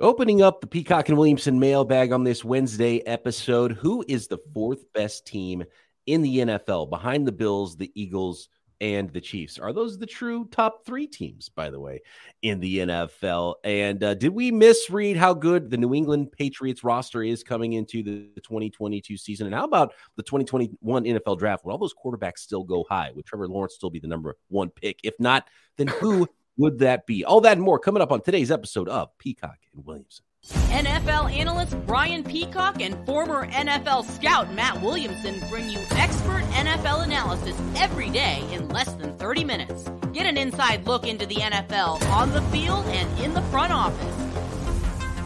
Opening up the Peacock and Williamson mailbag on this Wednesday episode, who is the fourth best team in the NFL behind the Bills, the Eagles, and the Chiefs? Are those the true top three teams, by the way, in the NFL? And uh, did we misread how good the New England Patriots roster is coming into the 2022 season? And how about the 2021 NFL draft? Will all those quarterbacks still go high? Would Trevor Lawrence still be the number one pick? If not, then who would that be? All that and more coming up on today's episode of Peacock and Williamson. NFL analyst Brian Peacock and former NFL scout Matt Williamson bring you expert NFL analysis every day in less than 30 minutes. Get an inside look into the NFL on the field and in the front office.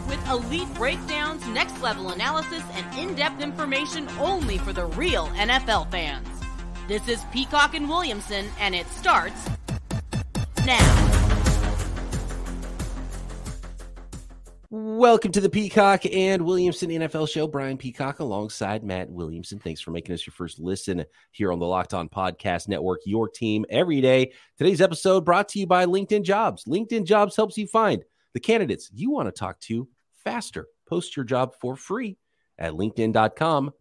With elite breakdowns, next level analysis, and in depth information only for the real NFL fans. This is Peacock and Williamson, and it starts now. Welcome to the Peacock and Williamson NFL show. Brian Peacock alongside Matt Williamson. Thanks for making us your first listen here on the Locked On Podcast Network, your team every day. Today's episode brought to you by LinkedIn Jobs. LinkedIn Jobs helps you find the candidates you want to talk to faster. Post your job for free at linkedin.com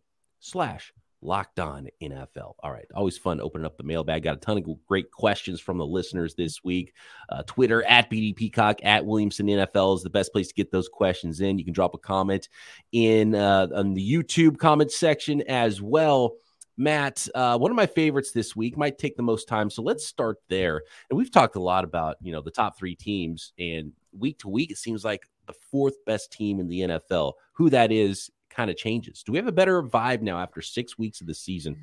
slash Locked On NFL. All right. Always fun opening up the mailbag. Got a ton of great questions from the listeners this week. Uh, Twitter at BD Peacock at Williamson NFL is the best place to get those questions in. You can drop a comment in uh, on the YouTube comment section as well. Matt, uh, one of my favorites this week might take the most time. So let's start there. And we've talked a lot about, you know, the top three teams and week to week, it seems like the fourth best team in the NFL. Who that is kind of changes. Do we have a better vibe now after six weeks of the season?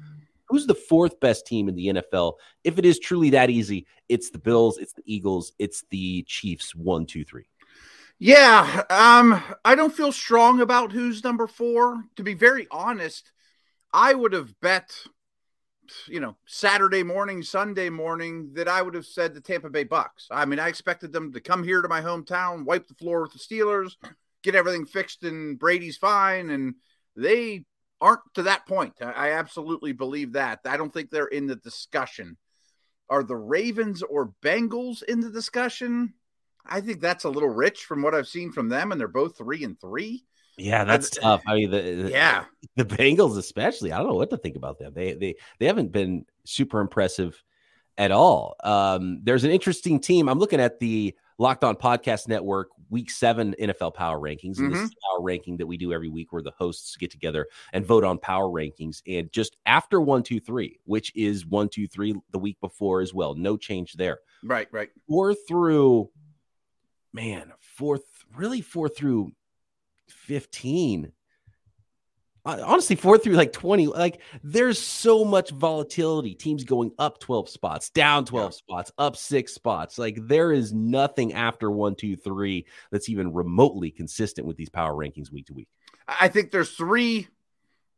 Who's the fourth best team in the NFL? If it is truly that easy, it's the Bills, it's the Eagles, it's the Chiefs. One, two, three. Yeah, um, I don't feel strong about who's number four. To be very honest, I would have bet, you know, Saturday morning, Sunday morning, that I would have said the Tampa Bay Bucks. I mean, I expected them to come here to my hometown, wipe the floor with the Steelers, get everything fixed and Brady's fine. And they aren't to that point. I absolutely believe that. I don't think they're in the discussion. Are the Ravens or Bengals in the discussion? I think that's a little rich from what I've seen from them, and they're both three and three. Yeah, that's tough. I mean, the, the, yeah, the Bengals especially. I don't know what to think about them. They they they haven't been super impressive at all. Um, there's an interesting team. I'm looking at the Locked On Podcast Network Week Seven NFL Power Rankings, and mm-hmm. this is power ranking that we do every week, where the hosts get together and vote on power rankings. And just after one, two, three, which is one, two, three, the week before as well, no change there. Right, right. Four through, man, fourth, really four through fifteen honestly four through like 20 like there's so much volatility. Teams going up 12 spots down 12 yeah. spots up six spots. Like there is nothing after one two three that's even remotely consistent with these power rankings week to week. I think there's three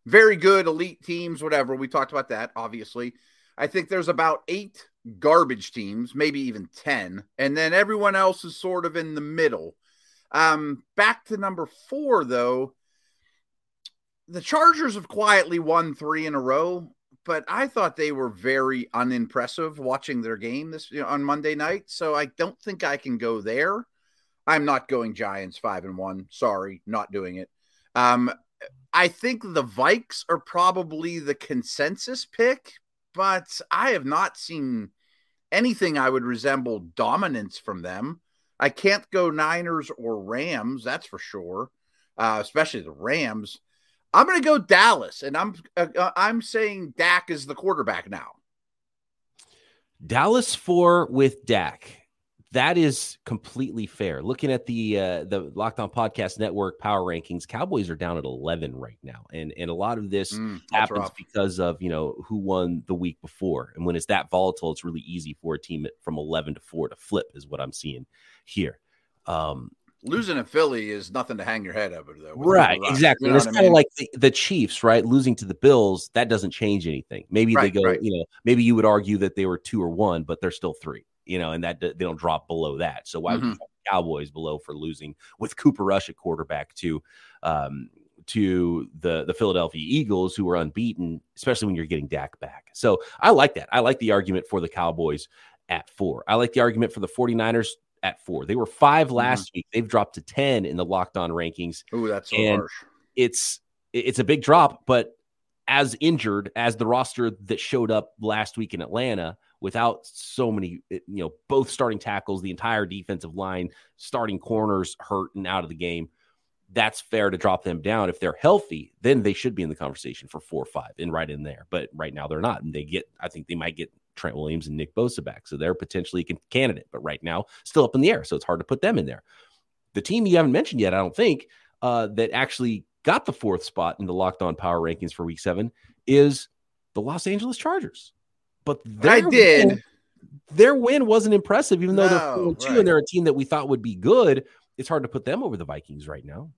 very good elite teams whatever. We talked about that obviously. I think there's about eight garbage teams maybe even 10 and then everyone else is sort of in the middle. Um back to number four though the Chargers have quietly won three in a row, but I thought they were very unimpressive watching their game this you know, on Monday night. So I don't think I can go there. I'm not going Giants five and one. Sorry, not doing it. Um, I think the Vikes are probably the consensus pick, but I have not seen anything I would resemble dominance from them. I can't go Niners or Rams, that's for sure. Uh, especially the Rams. I'm going to go Dallas, and I'm uh, uh, I'm saying Dak is the quarterback now. Dallas four with Dak. That is completely fair. Looking at the uh, the Locked On Podcast Network power rankings, Cowboys are down at eleven right now, and and a lot of this mm, happens rough. because of you know who won the week before, and when it's that volatile, it's really easy for a team from eleven to four to flip, is what I'm seeing here. Um, losing in Philly is nothing to hang your head over, though. Right, exactly. You know it's kind of like the, the, Chiefs, right? Losing to the Bills, that doesn't change anything. Maybe right, they go, right. you know, maybe you would argue that they were two or one, but they're still three, you know, and that they don't drop below that. So why mm-hmm. would Cowboys below for losing with Cooper Rush at quarterback to um, to the the Philadelphia Eagles, who are unbeaten, especially when you're getting Dak back. So I like that. I like the argument for the Cowboys at four. I like the argument for the 49ers at four. They were 5 Mm-hmm. last week. They've dropped to 10 in the locked on rankings. Ooh, that's so And- harsh. It's it's a big drop, but as injured as the roster that showed up last week in Atlanta without so many, you know, both starting tackles, the entire defensive line, starting corners hurt and out of the game. That's fair to drop them down. If they're healthy, then they should be in the conversation for four or five and right in there. But right now they're not. And they get, I think they might get Trent Williams and Nick Bosa back. So they're potentially a candidate, but right now still up in the air. So it's hard to put them in there. The team you haven't mentioned yet, I don't think, uh, that actually got the fourth spot in the locked on power rankings for week seven is the Los Angeles Chargers. But I did. win- their win wasn't impressive, even though they're four and two right. and they're a team that we thought would be good. It's hard to put them over the Vikings right now.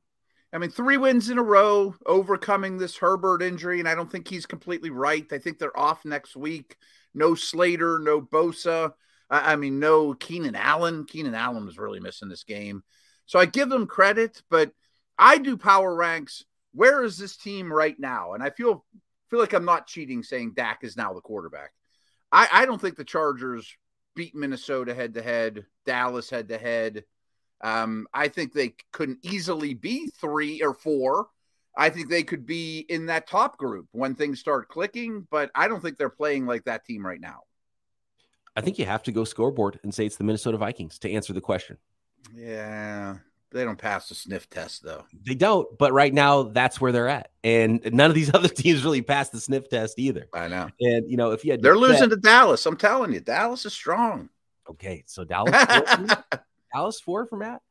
I mean, three wins in a row, overcoming this Herbert injury, and I don't think he's completely right. I think they're off next week. No Slater, no Bosa. I, I mean, no Keenan Allen. Keenan Allen was really missing this game. So I give them credit, but I do power ranks. Where is this team right now? And I feel feel like I'm not cheating saying Dak is now the quarterback. I, I don't think the Chargers beat Minnesota head to head, Dallas head to head. Um, I think they couldn't easily be three or four. I think they could be in that top group when things start clicking, but I don't think they're playing like that team right now. I think you have to go scoreboard and say it's the Minnesota Vikings to answer the question. Yeah, they don't pass the sniff test though. They don't, but right now that's where they're at. And none of these other teams really passed the sniff test either. I know And you know, if you had they're bet- losing to Dallas. I'm telling you, Dallas is strong. Okay, so Dallas Dallas four for Matt.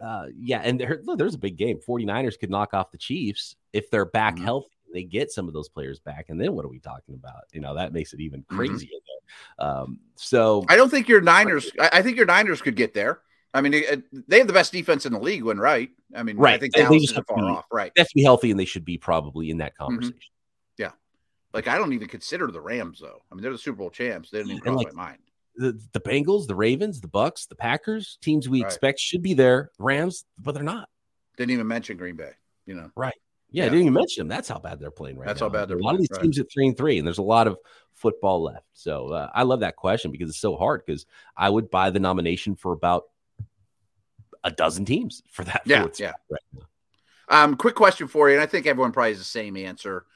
Uh, yeah, and there, look, there's a big game. 49ers could knock off the Chiefs if they're back Mhm. healthy. They get some of those players back, and then what are we talking about? You know, that makes it even crazier. There. Um, so I don't think your Niners. I, I think your Niners could get there. I mean, they, have the best defense in the league when right. I mean, I Right. think They- they Dallas just isn't have to far be- off. Right. they have to be healthy, and they should be probably in that conversation. Yeah. Like I don't even consider the Rams though. I mean, they're the Super Bowl champs. They didn't even cross like, my mind. The, the Bengals, the Ravens, the Bucks, the Packers, teams we Right. expect should be there. Rams, but they're not. Didn't even mention Green Bay. You know. Yeah, Yeah. I didn't even mention them. That's how bad they're playing right That's now. how bad they're a lot of these right. teams at three and three, and there's a lot of football left. So uh, I love that question because it's so hard. Because I would buy the nomination for about a dozen teams for that. Yeah, yeah. right. Um, quick question for you, and I think everyone probably has the same answer.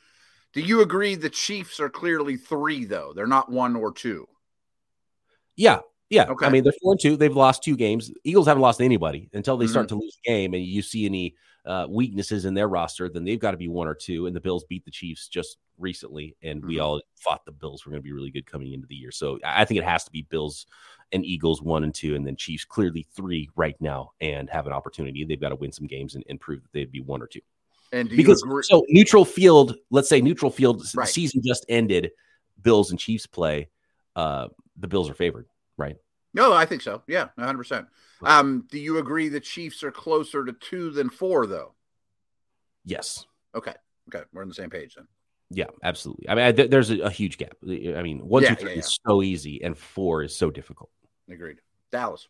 Do you agree the Chiefs are clearly three though? They're not one or two. Yeah, yeah. Okay. I mean, they're four and two. They've lost two games. Eagles haven't lost anybody until they start Mm-hmm. to lose a game, and you see any uh, weaknesses in their roster, then they've got to be one or two. And the Bills beat the Chiefs just recently, and we Mhm. all thought the Bills were going to be really good coming into the year. So I think it has to be Bills and Eagles one and two, and then Chiefs clearly three right now, and have an opportunity. They've got to win some games and, and prove that they'd be one or two. And do Because you agree? so neutral field, let's say neutral field Right. season just ended. Bills and Chiefs play. Uh, the Bills are favored, right? No, I think so. Yeah, 100. percent Um, do you agree the Chiefs are closer to two than four though? Yes. Okay, okay, we're on the same page then. Yeah, absolutely. I mean, I, th- there's a, a huge gap. I mean, one, Yeah, two, three yeah, is so easy, and four is so difficult. Agreed. Dallas.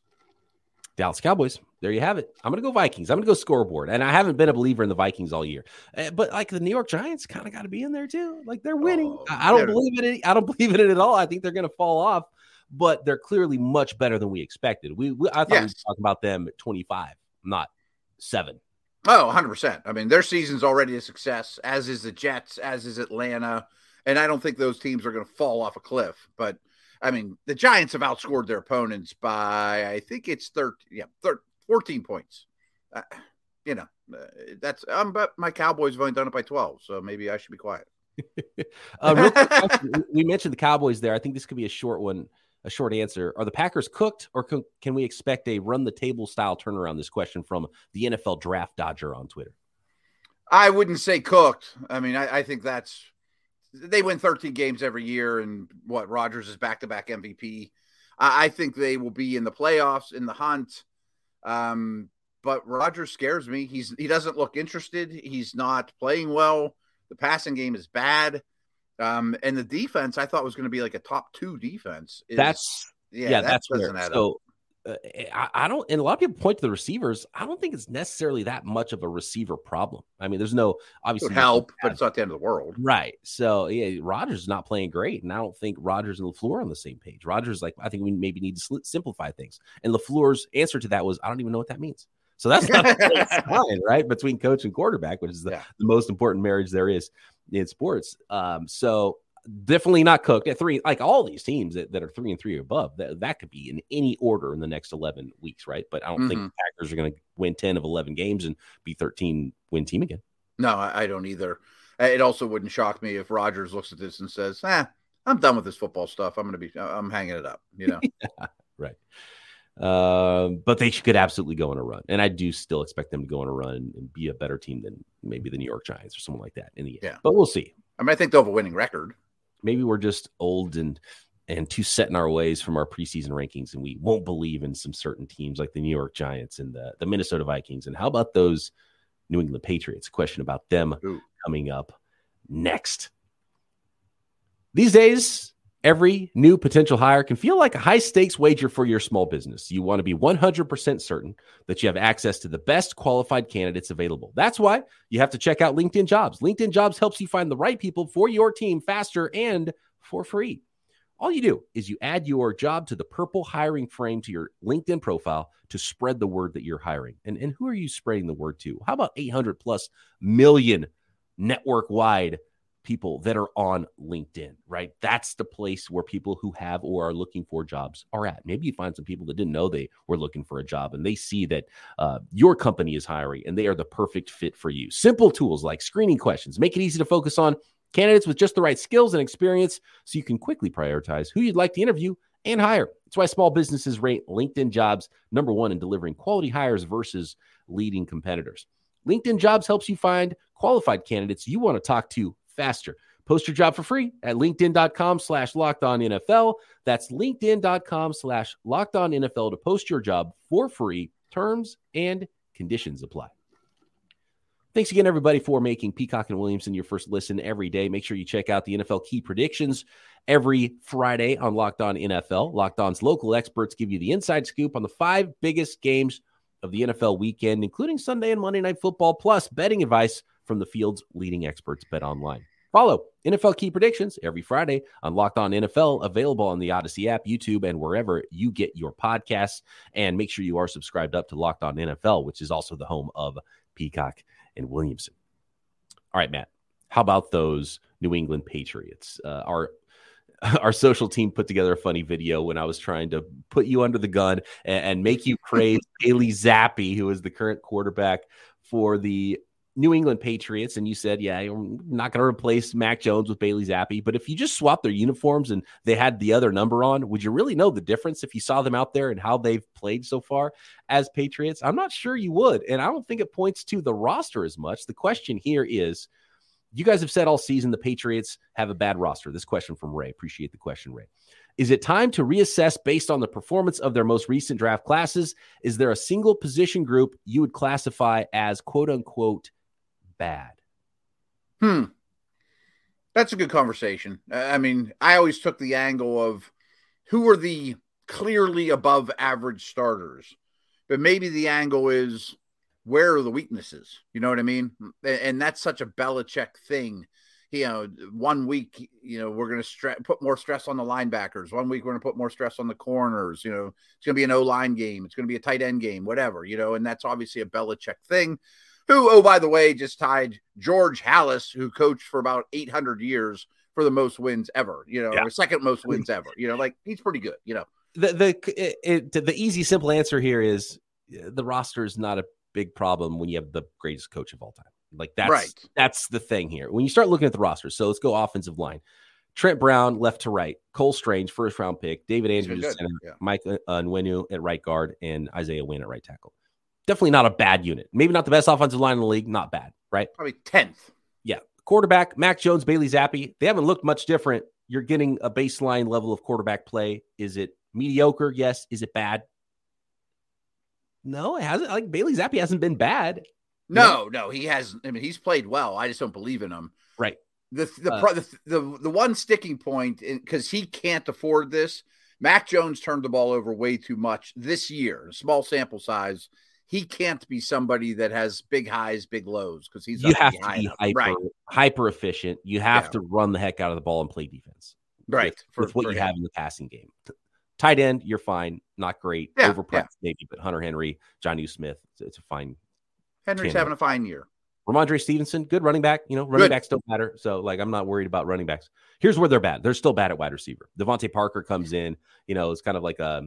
Dallas Cowboys. There you have it. I'm going to go Vikings. I'm going to go scoreboard. And I haven't been a believer in the Vikings all year, Uh, but like the New York Giants, kind of got to be in there too. Like they're winning. Oh, I, don't believe in it. I don't believe in it at all. I think they're going to fall off, but they're clearly much better than we expected. We, we I thought we Yes. were talking about them at 25, not seven. Oh, 100%. I mean, their season's already a success, as is the Jets, as is Atlanta. And I don't think those teams are going to fall off a cliff. But I mean, the Giants have outscored their opponents by, I think it's 13, yeah, 13, 14 points. Uh, you know, uh, that's, um, but my Cowboys have only done it by 12. So maybe I should be quiet. Uh, quick we mentioned the Cowboys there. I think this could be a short one, a short answer. Are the Packers cooked, or can, can we expect a run the table style turnaround? This question from the NFL Draft Dodger on Twitter. I wouldn't say cooked. I mean, I, I think that's they win 13 games every year, and what Rodgers is back to back MVP. I, I think they will be in the playoffs in the hunt. Um, but Rodgers scares me. He's he doesn't look interested. He's not playing well. The passing game is bad. Um, and the defense I thought was going to be like a top two defense. Is, That's yeah, yeah, that that's doesn't where. add up. So uh, I, I, don't, and a lot of people point to the receivers. I don't think it's necessarily that much of a receiver problem. I mean, there's no obviously help, but it's not the end of the world, right? So yeah, Rodgers is not playing great, and I don't think Rodgers and Lafleur are on the same page. Rodgers like, I think we maybe need to simplify things, and Lafleur's answer to that was, I don't even know what that means. So that's not fine, right? Between coach and quarterback, which is the, yeah. the most important marriage there is in sports. Um, so definitely not cooked at three. Like all these teams that, that are three and three or above, that, that could be in any order in the next 11 weeks, right? But I don't mm-hmm. think Packers are going to win 10 of 11 games and be 13 win team again. No, I don't either. It also wouldn't shock me if Rodgers looks at this and says, "Ah, I'm done with this football stuff. I'm going to be, I'm hanging it up." You know, yeah, right? Um, but they could absolutely go on a run, and I do still expect them to go on a run and be a better team than maybe the New York Giants or someone like that in the end. Yeah, but we'll see. I mean, I think they'll have a winning record maybe we're just old and and too set in our ways from our preseason rankings, and we won't believe in some certain teams like the New York Giants and the, the Minnesota Vikings. And how about those New England Patriots? A question about them Ooh. coming up next. These days, every new potential hire can feel like a high stakes wager for your small business. You want to be 100% certain that you have access to the best qualified candidates available. That's why you have to check out LinkedIn Jobs. LinkedIn Jobs helps you find the right people for your team faster and for free. All you do is you add your job to the purple hiring frame to your LinkedIn profile to spread the word that you're hiring. And, and who are you spreading the word to? How about 800 plus million network wide people that are on LinkedIn, right? That's the place where people who have or are looking for jobs are at. Maybe you find some people that didn't know they were looking for a job and they see that uh, your company is hiring and they are the perfect fit for you. Simple tools like screening questions make it easy to focus on candidates with just the right skills and experience so you can quickly prioritize who you'd like to interview and hire. That's why small businesses rate LinkedIn jobs number one in delivering quality hires versus leading competitors. LinkedIn jobs helps you find qualified candidates you want to talk to faster. Post your job for free at linkedin.com slash locked on NFL. That's linkedin.com slash locked on NFL to post your job for free. Terms and conditions apply. Thanks again, everybody, for making Peacock and Williamson your first listen every day. Make sure you check out the NFL key predictions every Friday on Locked On NFL. Locked On's local experts give you the inside scoop on the five biggest games of the NFL weekend, including Sunday and Monday Night Football, plus betting advice from the field's leading experts, Bet Online. Follow NFL Key Predictions every Friday on Locked On NFL, available on the Audacy app, YouTube, and wherever you get your podcasts. And make sure you are subscribed up to Locked On NFL, which is also the home of Peacock and Williamson. All right, Matt, how about those New England Patriots? Uh, our our social team put together a funny video when I was trying to put you under the gun and, and make you praise Bailey Zappe, who is the current quarterback for the New England Patriots, and you said, yeah, you're not going to replace Mac Jones with Bailey Zappe. But if you just swap their uniforms and they had the other number on, would you really know the difference if you saw them out there and how they've played so far as Patriots? I'm not sure you would. And I don't think it points to the roster as much. The question here is you guys have said all season the Patriots have a bad roster. This question from Ray. Appreciate the question, Ray. Is it time to reassess based on the performance of their most recent draft classes? Is there a single position group you would classify as quote unquote bad? Hmm. That's a good conversation. I mean, I always took the angle of who are the clearly above average starters, but maybe the angle is where are the weaknesses? You know what I mean? And that's such a Belichick thing. You know, one week, you know, we're going to stre- put more stress on the linebackers. One week, we're going to put more stress on the corners. You know, it's going to be an O line game. It's going to be a tight end game, whatever, you know, and that's obviously a Belichick thing who, oh, by the way, just tied George Halas, who coached for about 800 years for the most wins ever, you know, yeah. or second most wins ever. You know, like he's pretty good, you know. The the it, the easy simple answer here is the roster is not a big problem when you have the greatest coach of all time. Like that's right. that's the thing here. When you start looking at the roster, so let's go offensive line. Trent Brown left to right, Cole Strange first round pick, David Andrews yeah. Mike uh, Onwenu at right guard, and Isaiah Wynn at right tackle definitely not a bad unit. Maybe not the best offensive line in the league, not bad, right? Probably 10th. Yeah. Quarterback, Mac Jones, Bailey Zappe, they haven't looked much different. You're getting a baseline level of quarterback play. Is it mediocre? Yes. Is it bad? No, it hasn't. Like Bailey Zappe hasn't been bad. No, no, he has. I mean, he's played well. I just don't believe in him. Right. The the uh, the, the, the one sticking point because he can't afford this Mac Jones turned the ball over way too much this year, small sample size. He can't be somebody that has big highs, big lows because he's you have to be hyper, right, hyper efficient. You have Yeah. to run the heck out of the ball and play defense. right. with, for- with what for you him. have in the passing game. Tight end, you're fine. Not great. Yeah, Overpriced yeah. maybe, but Hunter Henry, Jonnu Smith, it's, it's a fine. Henry's Can't- having a fine year. Rhamondre Stevenson, good running back. You know, running Good. backs don't matter. So, like, I'm not worried about running backs. Here's where they're bad. They're still bad at wide receiver. DeVante Parker comes in. You know, it's kind of like a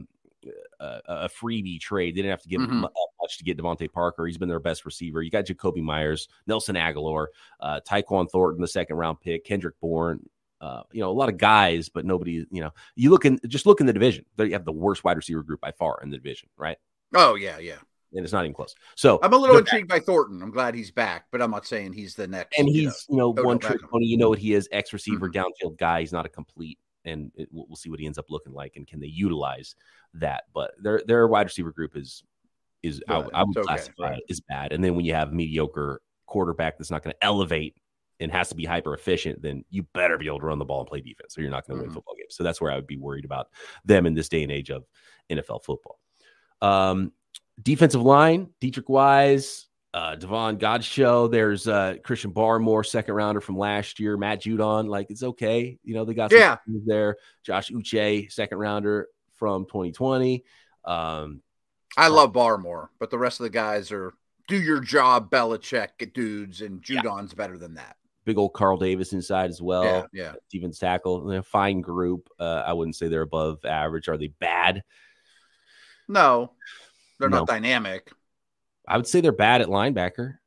a, a freebie trade. They didn't have to give Mhm. mu- up much to get DeVante Parker. He's been their best receiver. You got Jakobi Meyers, Nelson Agholor, uh, Tyquan Thornton, the second round pick, Kendrick Bourne. Uh, you know, a lot of guys, but nobody. You know, you look in just look in the division. They have the worst wide receiver group by far in the division, right? Oh yeah, yeah. And it's not even close. So I'm a little intrigued by Thornton. I'm glad he's back, but I'm not saying he's the next. and you know. he's you know one trick pony. You know what he is, X receiver, Mhm. downfield guy. He's not a complete, and it, we'll, we'll see what he ends up looking like, and can they utilize that? But their their wide receiver group is is I, I would okay, classify it as bad. And then when you have mediocre quarterback that's not going to elevate and has to be hyper efficient, then you better be able to run the ball and play defense, or you're not going to Mhm. win football games. So that's where I would be worried about them in this day and age of NFL football. Um, defensive line, Deatrich Wise, uh, Davon Godchaux. There's uh, Christian Barmore, second rounder from last year. Matt Judon, like it's okay. You know they got some Yeah. there. Josh Uche, second rounder from 2020. Um, I love Barmore, but the rest of the guys are do your job, Belichick dudes, and Yeah. Judon's better than that. big old Carl Davis inside as well. yeah, yeah. Stevens tackle, They're a fine group. Uh, I wouldn't say they're above average. Are they bad? No, they're No. not dynamic. I would say they're bad at linebacker.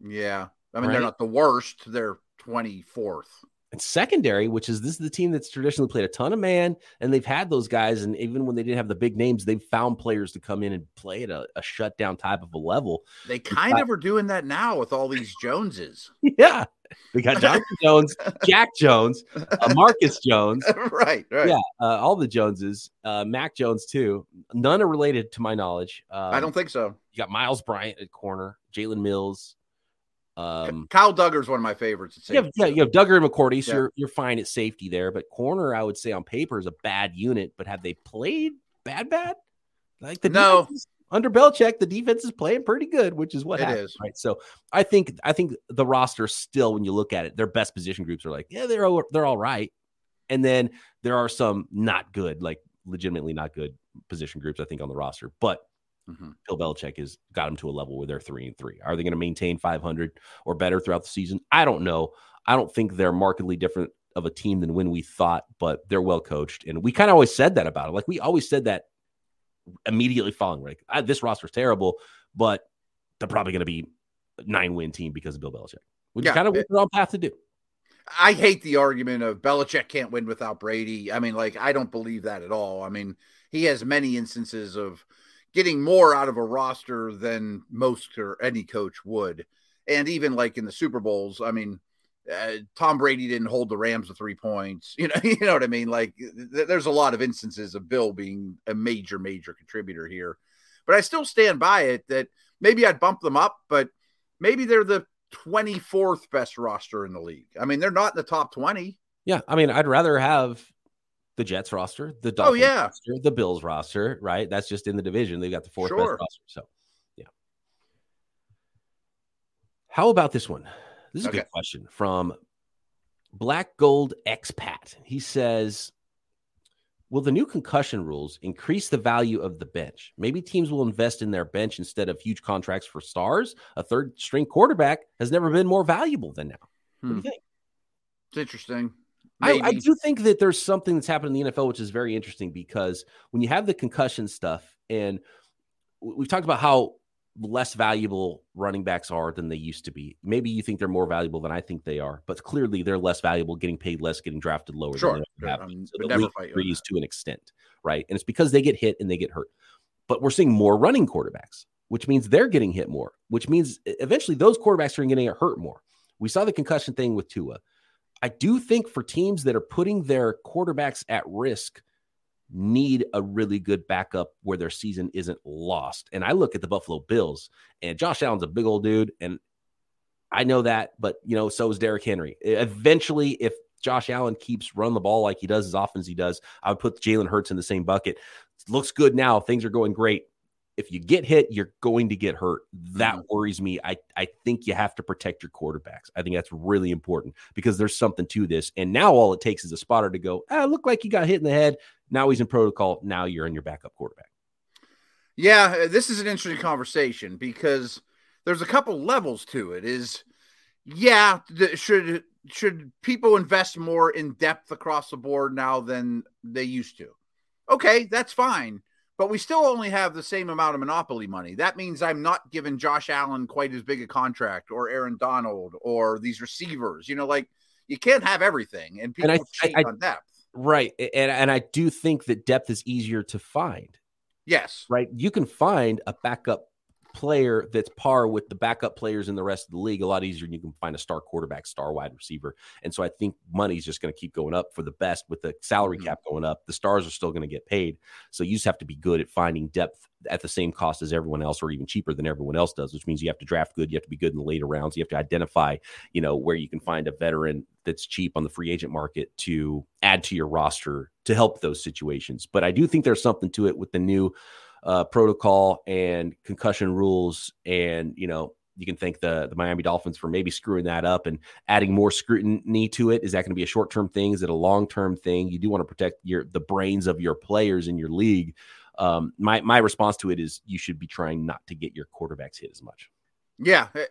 Yeah, I mean Right. they're not the worst. They're 24th. And secondary, which is this is the team that's traditionally played a ton of man, and they've had those guys. And even when they didn't have the big names, they've found players to come in and play at a, a shutdown type of a level. They kind of are doing that now with all these Joneses. Yeah, they got Jonathan Jones, Jack Jones, uh, Marcus Jones, right, right. yeah, uh, all the Joneses, uh, Mac Jones too. None are related to my knowledge. Um, I don't think so. You got Myles Bryant at corner, Jalen Mills. Um, Kyle Dugger's one of my favorites. At you have, safety, yeah, you have Duggar and McCourty, so Yeah. you're, you're fine at safety there. But corner, I would say on paper is a bad unit. But have they played bad, bad? Like the No. defense is- under Belichick, the defense is playing pretty good, which is what It happens, is. right? So I think I think the roster still, when you look at it, their best position groups are like, yeah, they're all, they're all right, and then there are some not good, like legitimately not good position groups. I think on the roster, but Mhm. Bill Belichick has got them to a level where they're three and three. Are they going to maintain 500 or better throughout the season? I don't know. I don't think they're markedly different of a team than when we thought, but they're well coached. And we kind of always said that about it. Like we always said that immediately following, like ah, this roster's terrible, but they're probably going to be a nine win team because of Bill Belichick, which Yeah, is kind of what they're on path to do. I hate the argument of Belichick can't win without Brady. I mean, like, I don't believe that at all. I mean, he has many instances of getting more out of a roster than most or any coach would. And even like in the Super Bowls, I mean, uh, Tom Brady didn't hold the Rams to three points. You know, you know what I mean? Like, th- there's a lot of instances of Bill being a major, major contributor here. But I still stand by it that maybe I'd bump them up, but maybe they're the 24th best roster in the league. I mean, they're not in the top 20. Yeah, I mean, I'd rather have the Jets roster, the Dolphins Oh, yeah. roster, the Bills roster, right? That's just in the division. They've got the fourth best roster. So, yeah. How about this one? This is a good question from Black Gold Expat. He says, Will the new concussion rules increase the value of the bench? Maybe teams will invest in their bench instead of huge contracts for stars. A third string quarterback has never been more valuable than now. What do Hmm. you think? It's interesting. I, I do think that there's something that's happened in the NFL, which is very interesting because when you have the concussion stuff, and we've talked about how less valuable running backs are than they used to be. Maybe you think they're more valuable than I think they are, but clearly they're less valuable, getting paid less, getting drafted lower. Sure, sure. I'm- So the never league fight agrees to an extent, right? And it's because they get hit and they get hurt. But we're seeing more running quarterbacks, which means they're getting hit more, which means eventually those quarterbacks are getting hurt more. We saw the concussion thing with Tua. I do think for teams that are putting their quarterbacks at risk need a really good backup where their season isn't lost. And I look at the Buffalo Bills and Josh Allen's a big old dude and I know that, but you know, so is Derrick Henry. Eventually if Josh Allen keeps running the ball like he does as often as he does, I would put Jalen Hurts in the same bucket. looks good now. Things are going great. If you get hit, you're going to get hurt. That mm-hmm. worries me. I, I think you have to protect your quarterbacks. I think that's really important because there's something to this. And now all it takes is a spotter to go, ah, look like he got hit in the head. Now he's in protocol. Now you're in your backup quarterback. Yeah, uh, this is an interesting conversation because there's a couple levels to it. Is yeah, should should people invest more in depth across the board now than they used to? Okay, that's fine. But we still only have the same amount of monopoly money. That means I'm not giving Josh Allen quite as big a contract or Aaron Donald or these receivers. You know, like you can't have everything and people and I, cheat I, on depth. Right. And and I do think that depth is easier to find. Yes. Right. You can find a backup player that's par with the backup players in the rest of the league a lot easier than you can find a star quarterback, star wide receiver. And so I think money's just going to keep going up for the best with the salary mm-hmm. cap going up. The stars are still going to get paid. So you just have to be good at finding depth at the same cost as everyone else or even cheaper than everyone else does, which means you have to draft good. You have to be good in the later rounds. You have to identify, you know, where you can find a veteran that's cheap on the free agent market to add to your roster to help those situations. But I do think there's something to it with the new uh, protocol and concussion rules, and you know you can thank the the Miami Dolphins for maybe screwing that up and adding more scrutiny to it. Is that going to be a short term thing? Is it a long term thing? You do want to protect your the brains of your players in your league. Um, my my response to it is you should be trying not to get your quarterbacks hit as much. Yeah. Eh,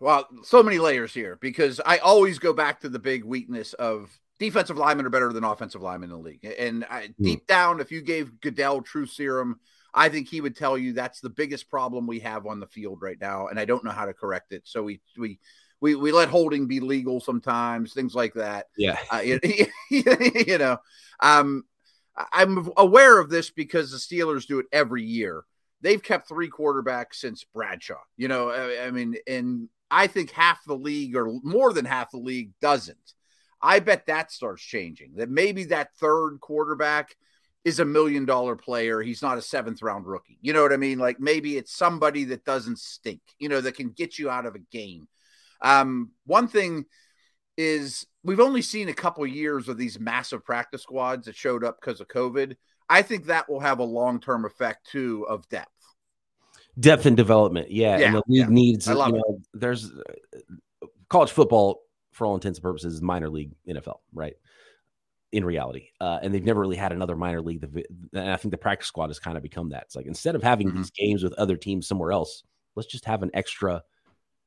well, so many layers here because I always go back to the big weakness of defensive linemen are better than offensive linemen in the league. And I, mm. deep down, if you gave Goodell true serum, I think he would tell you that's the biggest problem we have on the field right now, and I don't know how to correct it. So we we we, we let holding be legal sometimes, things like that. Yeah, uh, you, you know, um, I'm aware of this because the Steelers do it every year. They've kept three quarterbacks since Bradshaw. You know, I, I mean, and I think half the league or more than half the league doesn't. I bet that starts changing. That maybe that third quarterback is a million dollar player. He's not a seventh round rookie. You know what I mean? Like maybe it's somebody that doesn't stink, you know, that can get you out of a game. Um, one thing is we've only seen a couple of years of these massive practice squads that showed up because of COVID. I think that will have a long term effect too of depth. Depth and development. Yeah. yeah and the league yeah. needs, you know, there's uh, college football for all intents and purposes, minor league NFL, right? In reality. Uh, and they've never really had another minor league. And I think the practice squad has kind of become that. It's like instead of having mm-hmm. these games with other teams somewhere else, let's just have an extra,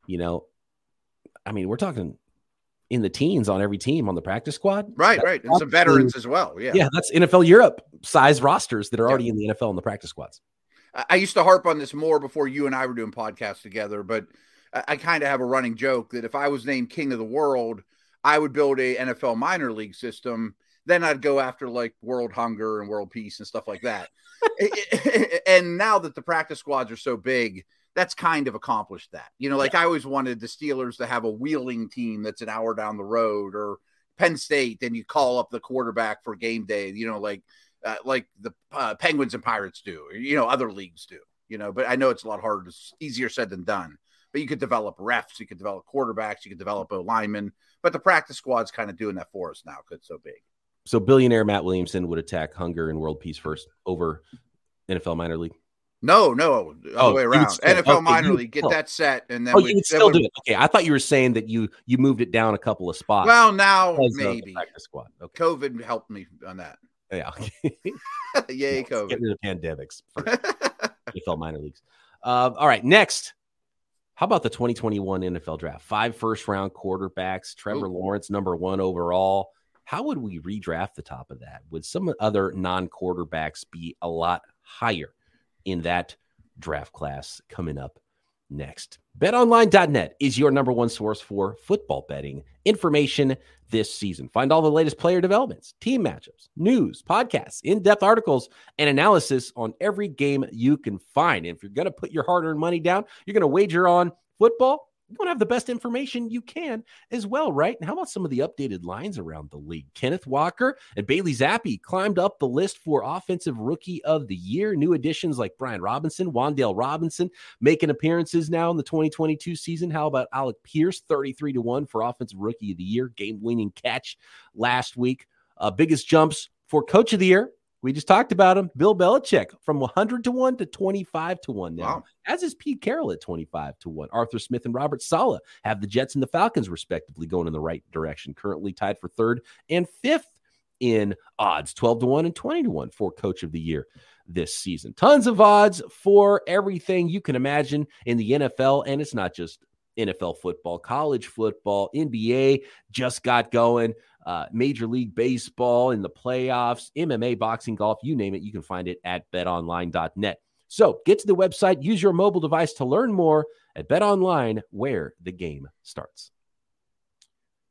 you know, I mean, we're talking in the teens on every team on the practice squad. Right, right. And some veterans as well. Yeah. Yeah. That's NFL Europe size rosters that are already yeah. in the NFL in the practice squads. I used to harp on this more before you and I were doing podcasts together, but I kind of have a running joke that if I was named king of the world, I would build a NFL minor league system then I'd go after like world hunger and world peace and stuff like that. and now that the practice squads are so big, that's kind of accomplished that. You know, like yeah. I always wanted the Steelers to have a wheeling team that's an hour down the road or Penn State, and you call up the quarterback for game day, you know, like uh, like the uh, Penguins and Pirates do, or, you know, other leagues do, you know, but I know it's a lot harder, it's easier said than done. But you could develop refs, you could develop quarterbacks, you could develop a lineman, but the practice squad's kind of doing that for us now because it's so big. So billionaire Matt Williamson would attack hunger and world peace first over NFL minor league. No, no, all oh, the way around. Still, NFL okay, minor league, get that set, and then oh, we, you would still do it. Okay, I thought you were saying that you you moved it down a couple of spots. Well, now maybe squad. Okay. COVID helped me on that. Yeah. Yay, COVID. Get rid of pandemics. NFL minor leagues. Uh, all right, next. How about the 2021 NFL draft? Five first round quarterbacks. Trevor Ooh. Lawrence, number one overall. How would we redraft the top of that? Would some other non quarterbacks be a lot higher in that draft class coming up next? BetOnline.net is your number one source for football betting information this season. Find all the latest player developments, team matchups, news, podcasts, in depth articles, and analysis on every game you can find. And if you're going to put your hard earned money down, you're going to wager on football you want to have the best information you can as well, right? And how about some of the updated lines around the league? Kenneth Walker and Bailey Zappe climbed up the list for Offensive Rookie of the Year. New additions like Brian Robinson, Wan'Dale Robinson making appearances now in the 2022 season. How about Alec Pierce, 33 to 1 for Offensive Rookie of the Year, game winning catch last week. Uh, biggest jumps for Coach of the Year. We just talked about him, Bill Belichick, from 100 to 1 to 25 to 1 now, wow. as is Pete Carroll at 25 to 1. Arthur Smith and Robert Saleh have the Jets and the Falcons, respectively, going in the right direction, currently tied for third and fifth in odds 12 to 1 and 20 to 1 for Coach of the Year this season. Tons of odds for everything you can imagine in the NFL, and it's not just NFL football, college football, NBA just got going uh, Major League Baseball in the playoffs, MMA, boxing, golf, you name it, you can find it at betonline.net. So get to the website, use your mobile device to learn more at betonline, where the game starts.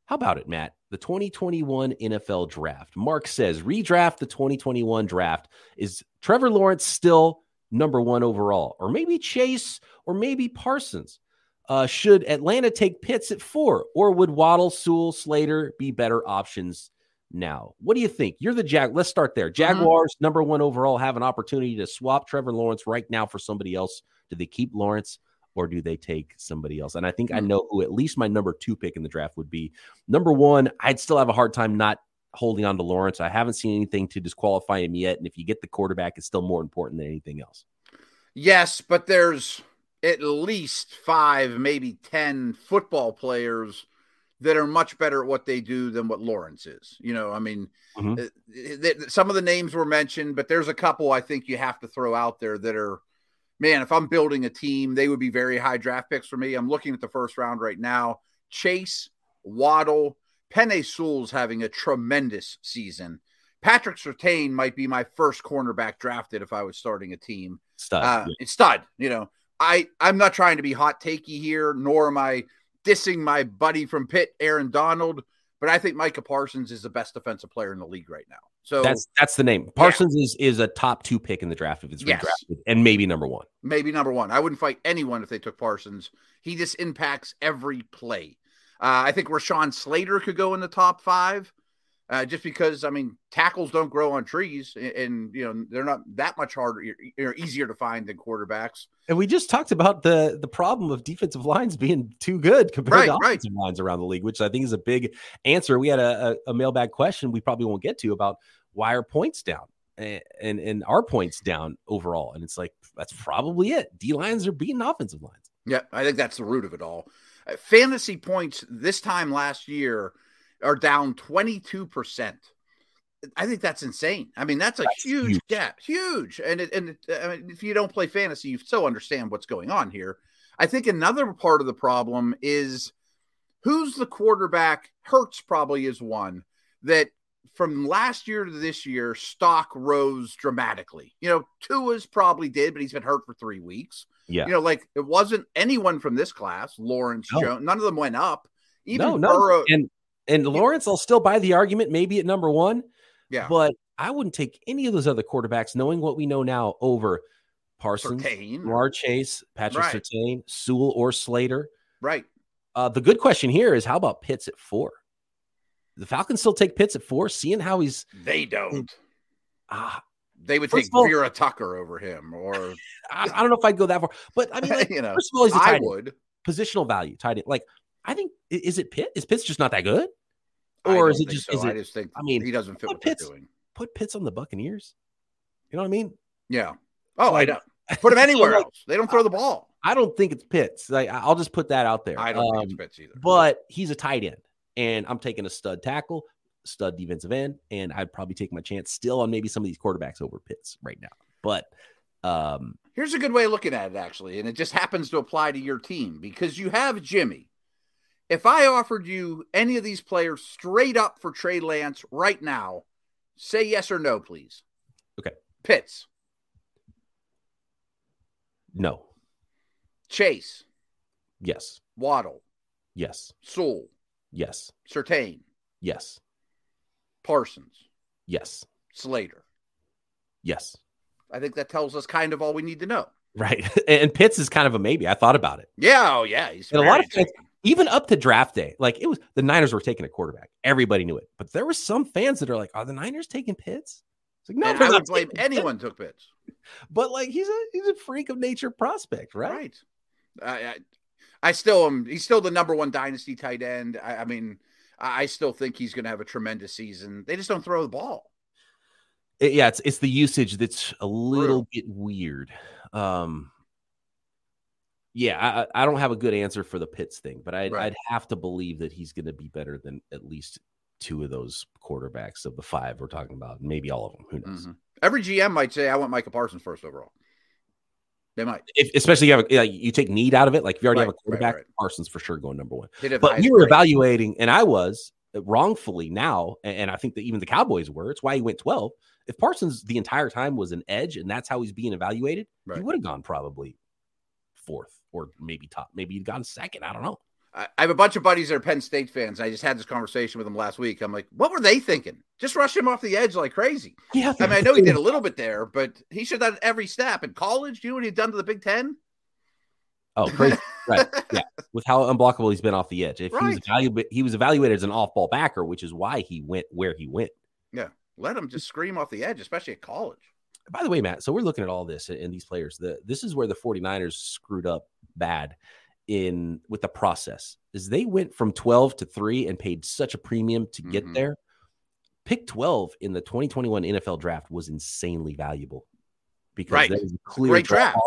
How about it, Matt? The 2021 NFL draft. Mark says redraft the 2021 draft. Is Trevor Lawrence still number one overall? Or maybe Chase or maybe Parsons? Uh, should Atlanta take Pitts at four, or would Waddle, Sewell, Slater be better options now? What do you think? You're the Jag. Let's start there. Mm-hmm. Jaguars, mm-hmm. number one overall, have an opportunity to swap Trevor Lawrence right now for somebody else. Do they keep Lawrence? Or do they take somebody else? And I think mm-hmm. I mm. know who at least my number two pick in the draft would be. Number one, I'd still have a hard time not holding on to Lawrence. I haven't seen anything to disqualify him yet. And if you get the quarterback, it's still more important than anything else. Yes, but there's at least five, maybe 10 football players that are much better at what they do than what Lawrence is. You know, I mean, mm-hmm. some of the names were mentioned, but there's a couple I think you have to throw out there that are, man, if I'm building a team, they would be very high draft picks for me. I'm looking at the first round right now. Chase, Waddle, Penei Sewell's having a tremendous season. Patrick Surtain might be my first cornerback drafted if I was starting a team. Stud. Uh, yeah. Stud, you know. I I'm not trying to be hot takey here, nor am I dissing my buddy from Pitt, Aaron Donald. But I think Micah Parsons is the best defensive player in the league right now. So that's that's the name. Parsons yeah. is is a top two pick in the draft if it's yes. redrafted, and maybe number one. Maybe number one. I wouldn't fight anyone if they took Parsons. He just impacts every play. Uh, I think Rashawn Slater could go in the top five uh, just because I mean tackles don't grow on trees, and, and you know they're not that much harder, or easier to find than quarterbacks. And we just talked about the the problem of defensive lines being too good compared right, to offensive right. lines around the league, which I think is a big answer. We had a, a, a mailbag question we probably won't get to about why are points down and, and and our points down overall, and it's like that's probably it. D lines are beating offensive lines. Yeah, I think that's the root of it all. Uh, fantasy points this time last year are down 22%. I think that's insane. I mean, that's a that's huge, huge, gap, huge. And it, and it, uh, I mean, if you don't play fantasy, you still understand what's going on here. I think another part of the problem is who's the quarterback. Hurts probably is one that from last year to this year, stock rose dramatically. You know, Tua's probably did, but he's been hurt for three weeks. Yeah. You know, like it wasn't anyone from this class, Lawrence no. Jones, none of them went up. Even no, no. Burrow, and and Lawrence, I'll still buy the argument, maybe at number one. Yeah. But I wouldn't take any of those other quarterbacks, knowing what we know now, over Parsons, Ja'Marr Chase, Patrick right. Surtain, Sewell, or Slater. Right. Uh, the good question here is how about Pitts at four? The Falcons still take Pitts at four, seeing how he's. They don't. Ah, they would take all, Vera Tucker over him, or I, I, don't know if I'd go that far, but I mean, like, you know, first of all, he's a tight I would. Positional value, tight end. Like I think is it Pitt? Is Pitts just not that good, or is it just? So. Is it, I just think. I mean, he doesn't fit what Pitts, doing. Put Pitts on the Buccaneers. You know what I mean? Yeah. Oh, like, I know. Put him anywhere like, else. They don't throw the ball. I don't think it's Pitts. Like I'll just put that out there. I don't um, think it's um, Pitts either. But he's a tight end, and I'm taking a stud tackle, stud defensive end, and I'd probably take my chance still on maybe some of these quarterbacks over Pitts right now. But um, here's a good way of looking at it, actually, and it just happens to apply to your team because you have Jimmy, if I offered you any of these players straight up for Trey Lance right now, say yes or no, please. Okay. Pitts. No. Chase. Yes. Waddle. Yes. Sewell. Yes. Surtain. Yes. Parsons. Yes. Slater. Yes. I think that tells us kind of all we need to know. Right. And Pitts is kind of a maybe. I thought about it. Yeah, oh yeah. He's And a lot of fans, even up to draft day, like it was the Niners were taking a quarterback. Everybody knew it. But there were some fans that are like, are the Niners taking Pitts? It's like, no, and I would blame Pitts. anyone took Pitts. But like he's a he's a freak of nature prospect, right? Right. I, I, I still am. He's still the number one dynasty tight end. I, I mean, I, still think he's going to have a tremendous season. They just don't throw the ball. It- yeah, it's it's the usage that's a little bit weird. Um yeah, I, I don't have a good answer for the Pitts thing, but I'd, Right. I'd have to believe that he's going to be better than at least two of those quarterbacks of the five we're talking about, maybe all of them. Who knows? Mhm. Every GM might say, "I want Micah Parsons first overall." They might. If, especially if you have a, like, you take need out of it, like if you already have a Right, right, quarterback, right. Parsons for sure going number one. But we were evaluating, and I was uh, wrongfully now, and, and I think that even the Cowboys were. It's why he went 12. If Parsons the entire time was an edge and that's how he's being evaluated, he would have gone probably fourth or maybe top. Maybe he'd gone second. I don't know. I have a bunch of buddies that are Penn State fans. I just had this conversation with them last week. I'm like, what were they thinking? Just rush him off the edge like crazy. Yeah. I mean, I know he did a little bit there, but he should have done every snap in college. You know what he'd done to the Big Ten? Oh, crazy. right. Yeah. With how unblockable he's been off the edge. If he was Right. evaluated, he was evaluated as an off ball backer, which is why he went where he went. Yeah. Let him just scream off the edge, especially at college. By the way, Matt, so we're looking at all this and these players. The this is where the 49ers screwed up bad in with the process. Is they went from 12 to 3 and paid such a premium to get Mhm. there. Pick 12 in the 2021 NFL draft was insanely valuable because Right. there was a clear Great drop draft.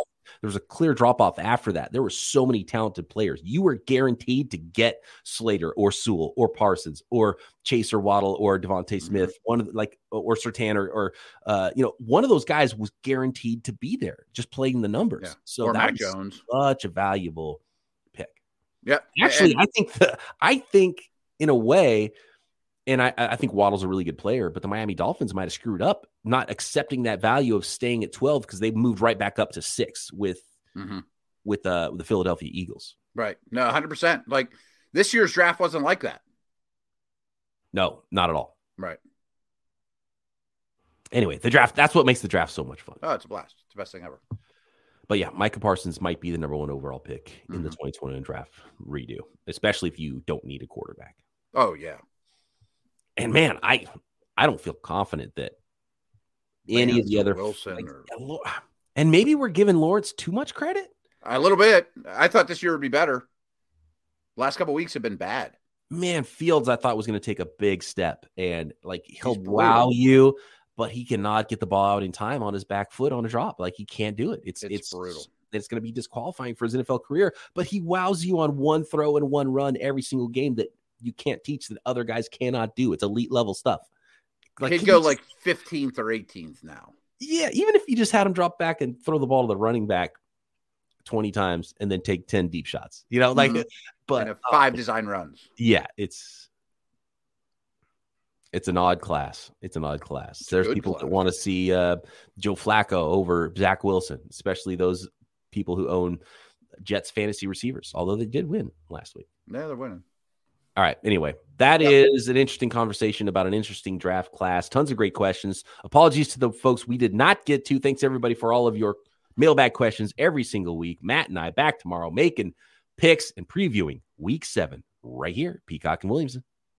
There was a clear drop off after that. There were so many talented players. You were guaranteed to get Slater or Sewell or Parsons or Chase or Waddle or DeVonta Mhm. Smith, one of the, like or Surtain or, or uh, you know, one of those guys was guaranteed to be there, just playing the numbers. Yeah. So or that's Jones. such a valuable pick. Yeah. Actually, And- I think the, I think in a way, and I, I think Waddle's a really good player, but the Miami Dolphins might have screwed up not accepting that value of staying at 12 because they moved right back up to six with Mhm. with uh the Philadelphia Eagles. right. No, 100%. Like this year's draft wasn't like that. No, not at all. Right. Anyway, the draft that's what makes the draft so much fun. Oh, it's a blast. It's the best thing ever. But yeah, Micah Parsons might be the number one overall pick in the Mhm. 2021 draft redo, especially if you don't need a quarterback. Oh, yeah. And man, I I don't feel confident that any of the other Wilson like, or- and maybe we're giving Lawrence too much credit. A little bit. I thought this year would be better. Last couple weeks have been bad. Man, Fields I thought was going to take a big step and like he'll wow you, but he cannot get the ball out in time on his back foot on a drop. Like he can't do it. It's It's it's, brutal. It's going to be disqualifying for his NFL career. But he wows you on one throw and one run every single game that you can't teach that other guys cannot do. It's elite level stuff. He'd can go you- like 15th or 18th now. yeah, even if you just had him drop back and throw the ball to the running back 20 times and then take 10 deep shots, you know, like, Mhm. but five design runs. yeah, it's, it's an odd class. It's an odd class. There's good people that want to see uh, Joe Flacco over Zach Wilson, especially those people who own Jets fantasy receivers, although they did win last week. Yeah, they're winning. All right. Anyway, that Yep. is an interesting conversation about an interesting draft class. Tons of great questions. Apologies to the folks we did not get to. Thanks everybody for all of your mailbag questions every single week. Matt and I back tomorrow making picks and previewing week seven right here, Peacock and Williamson.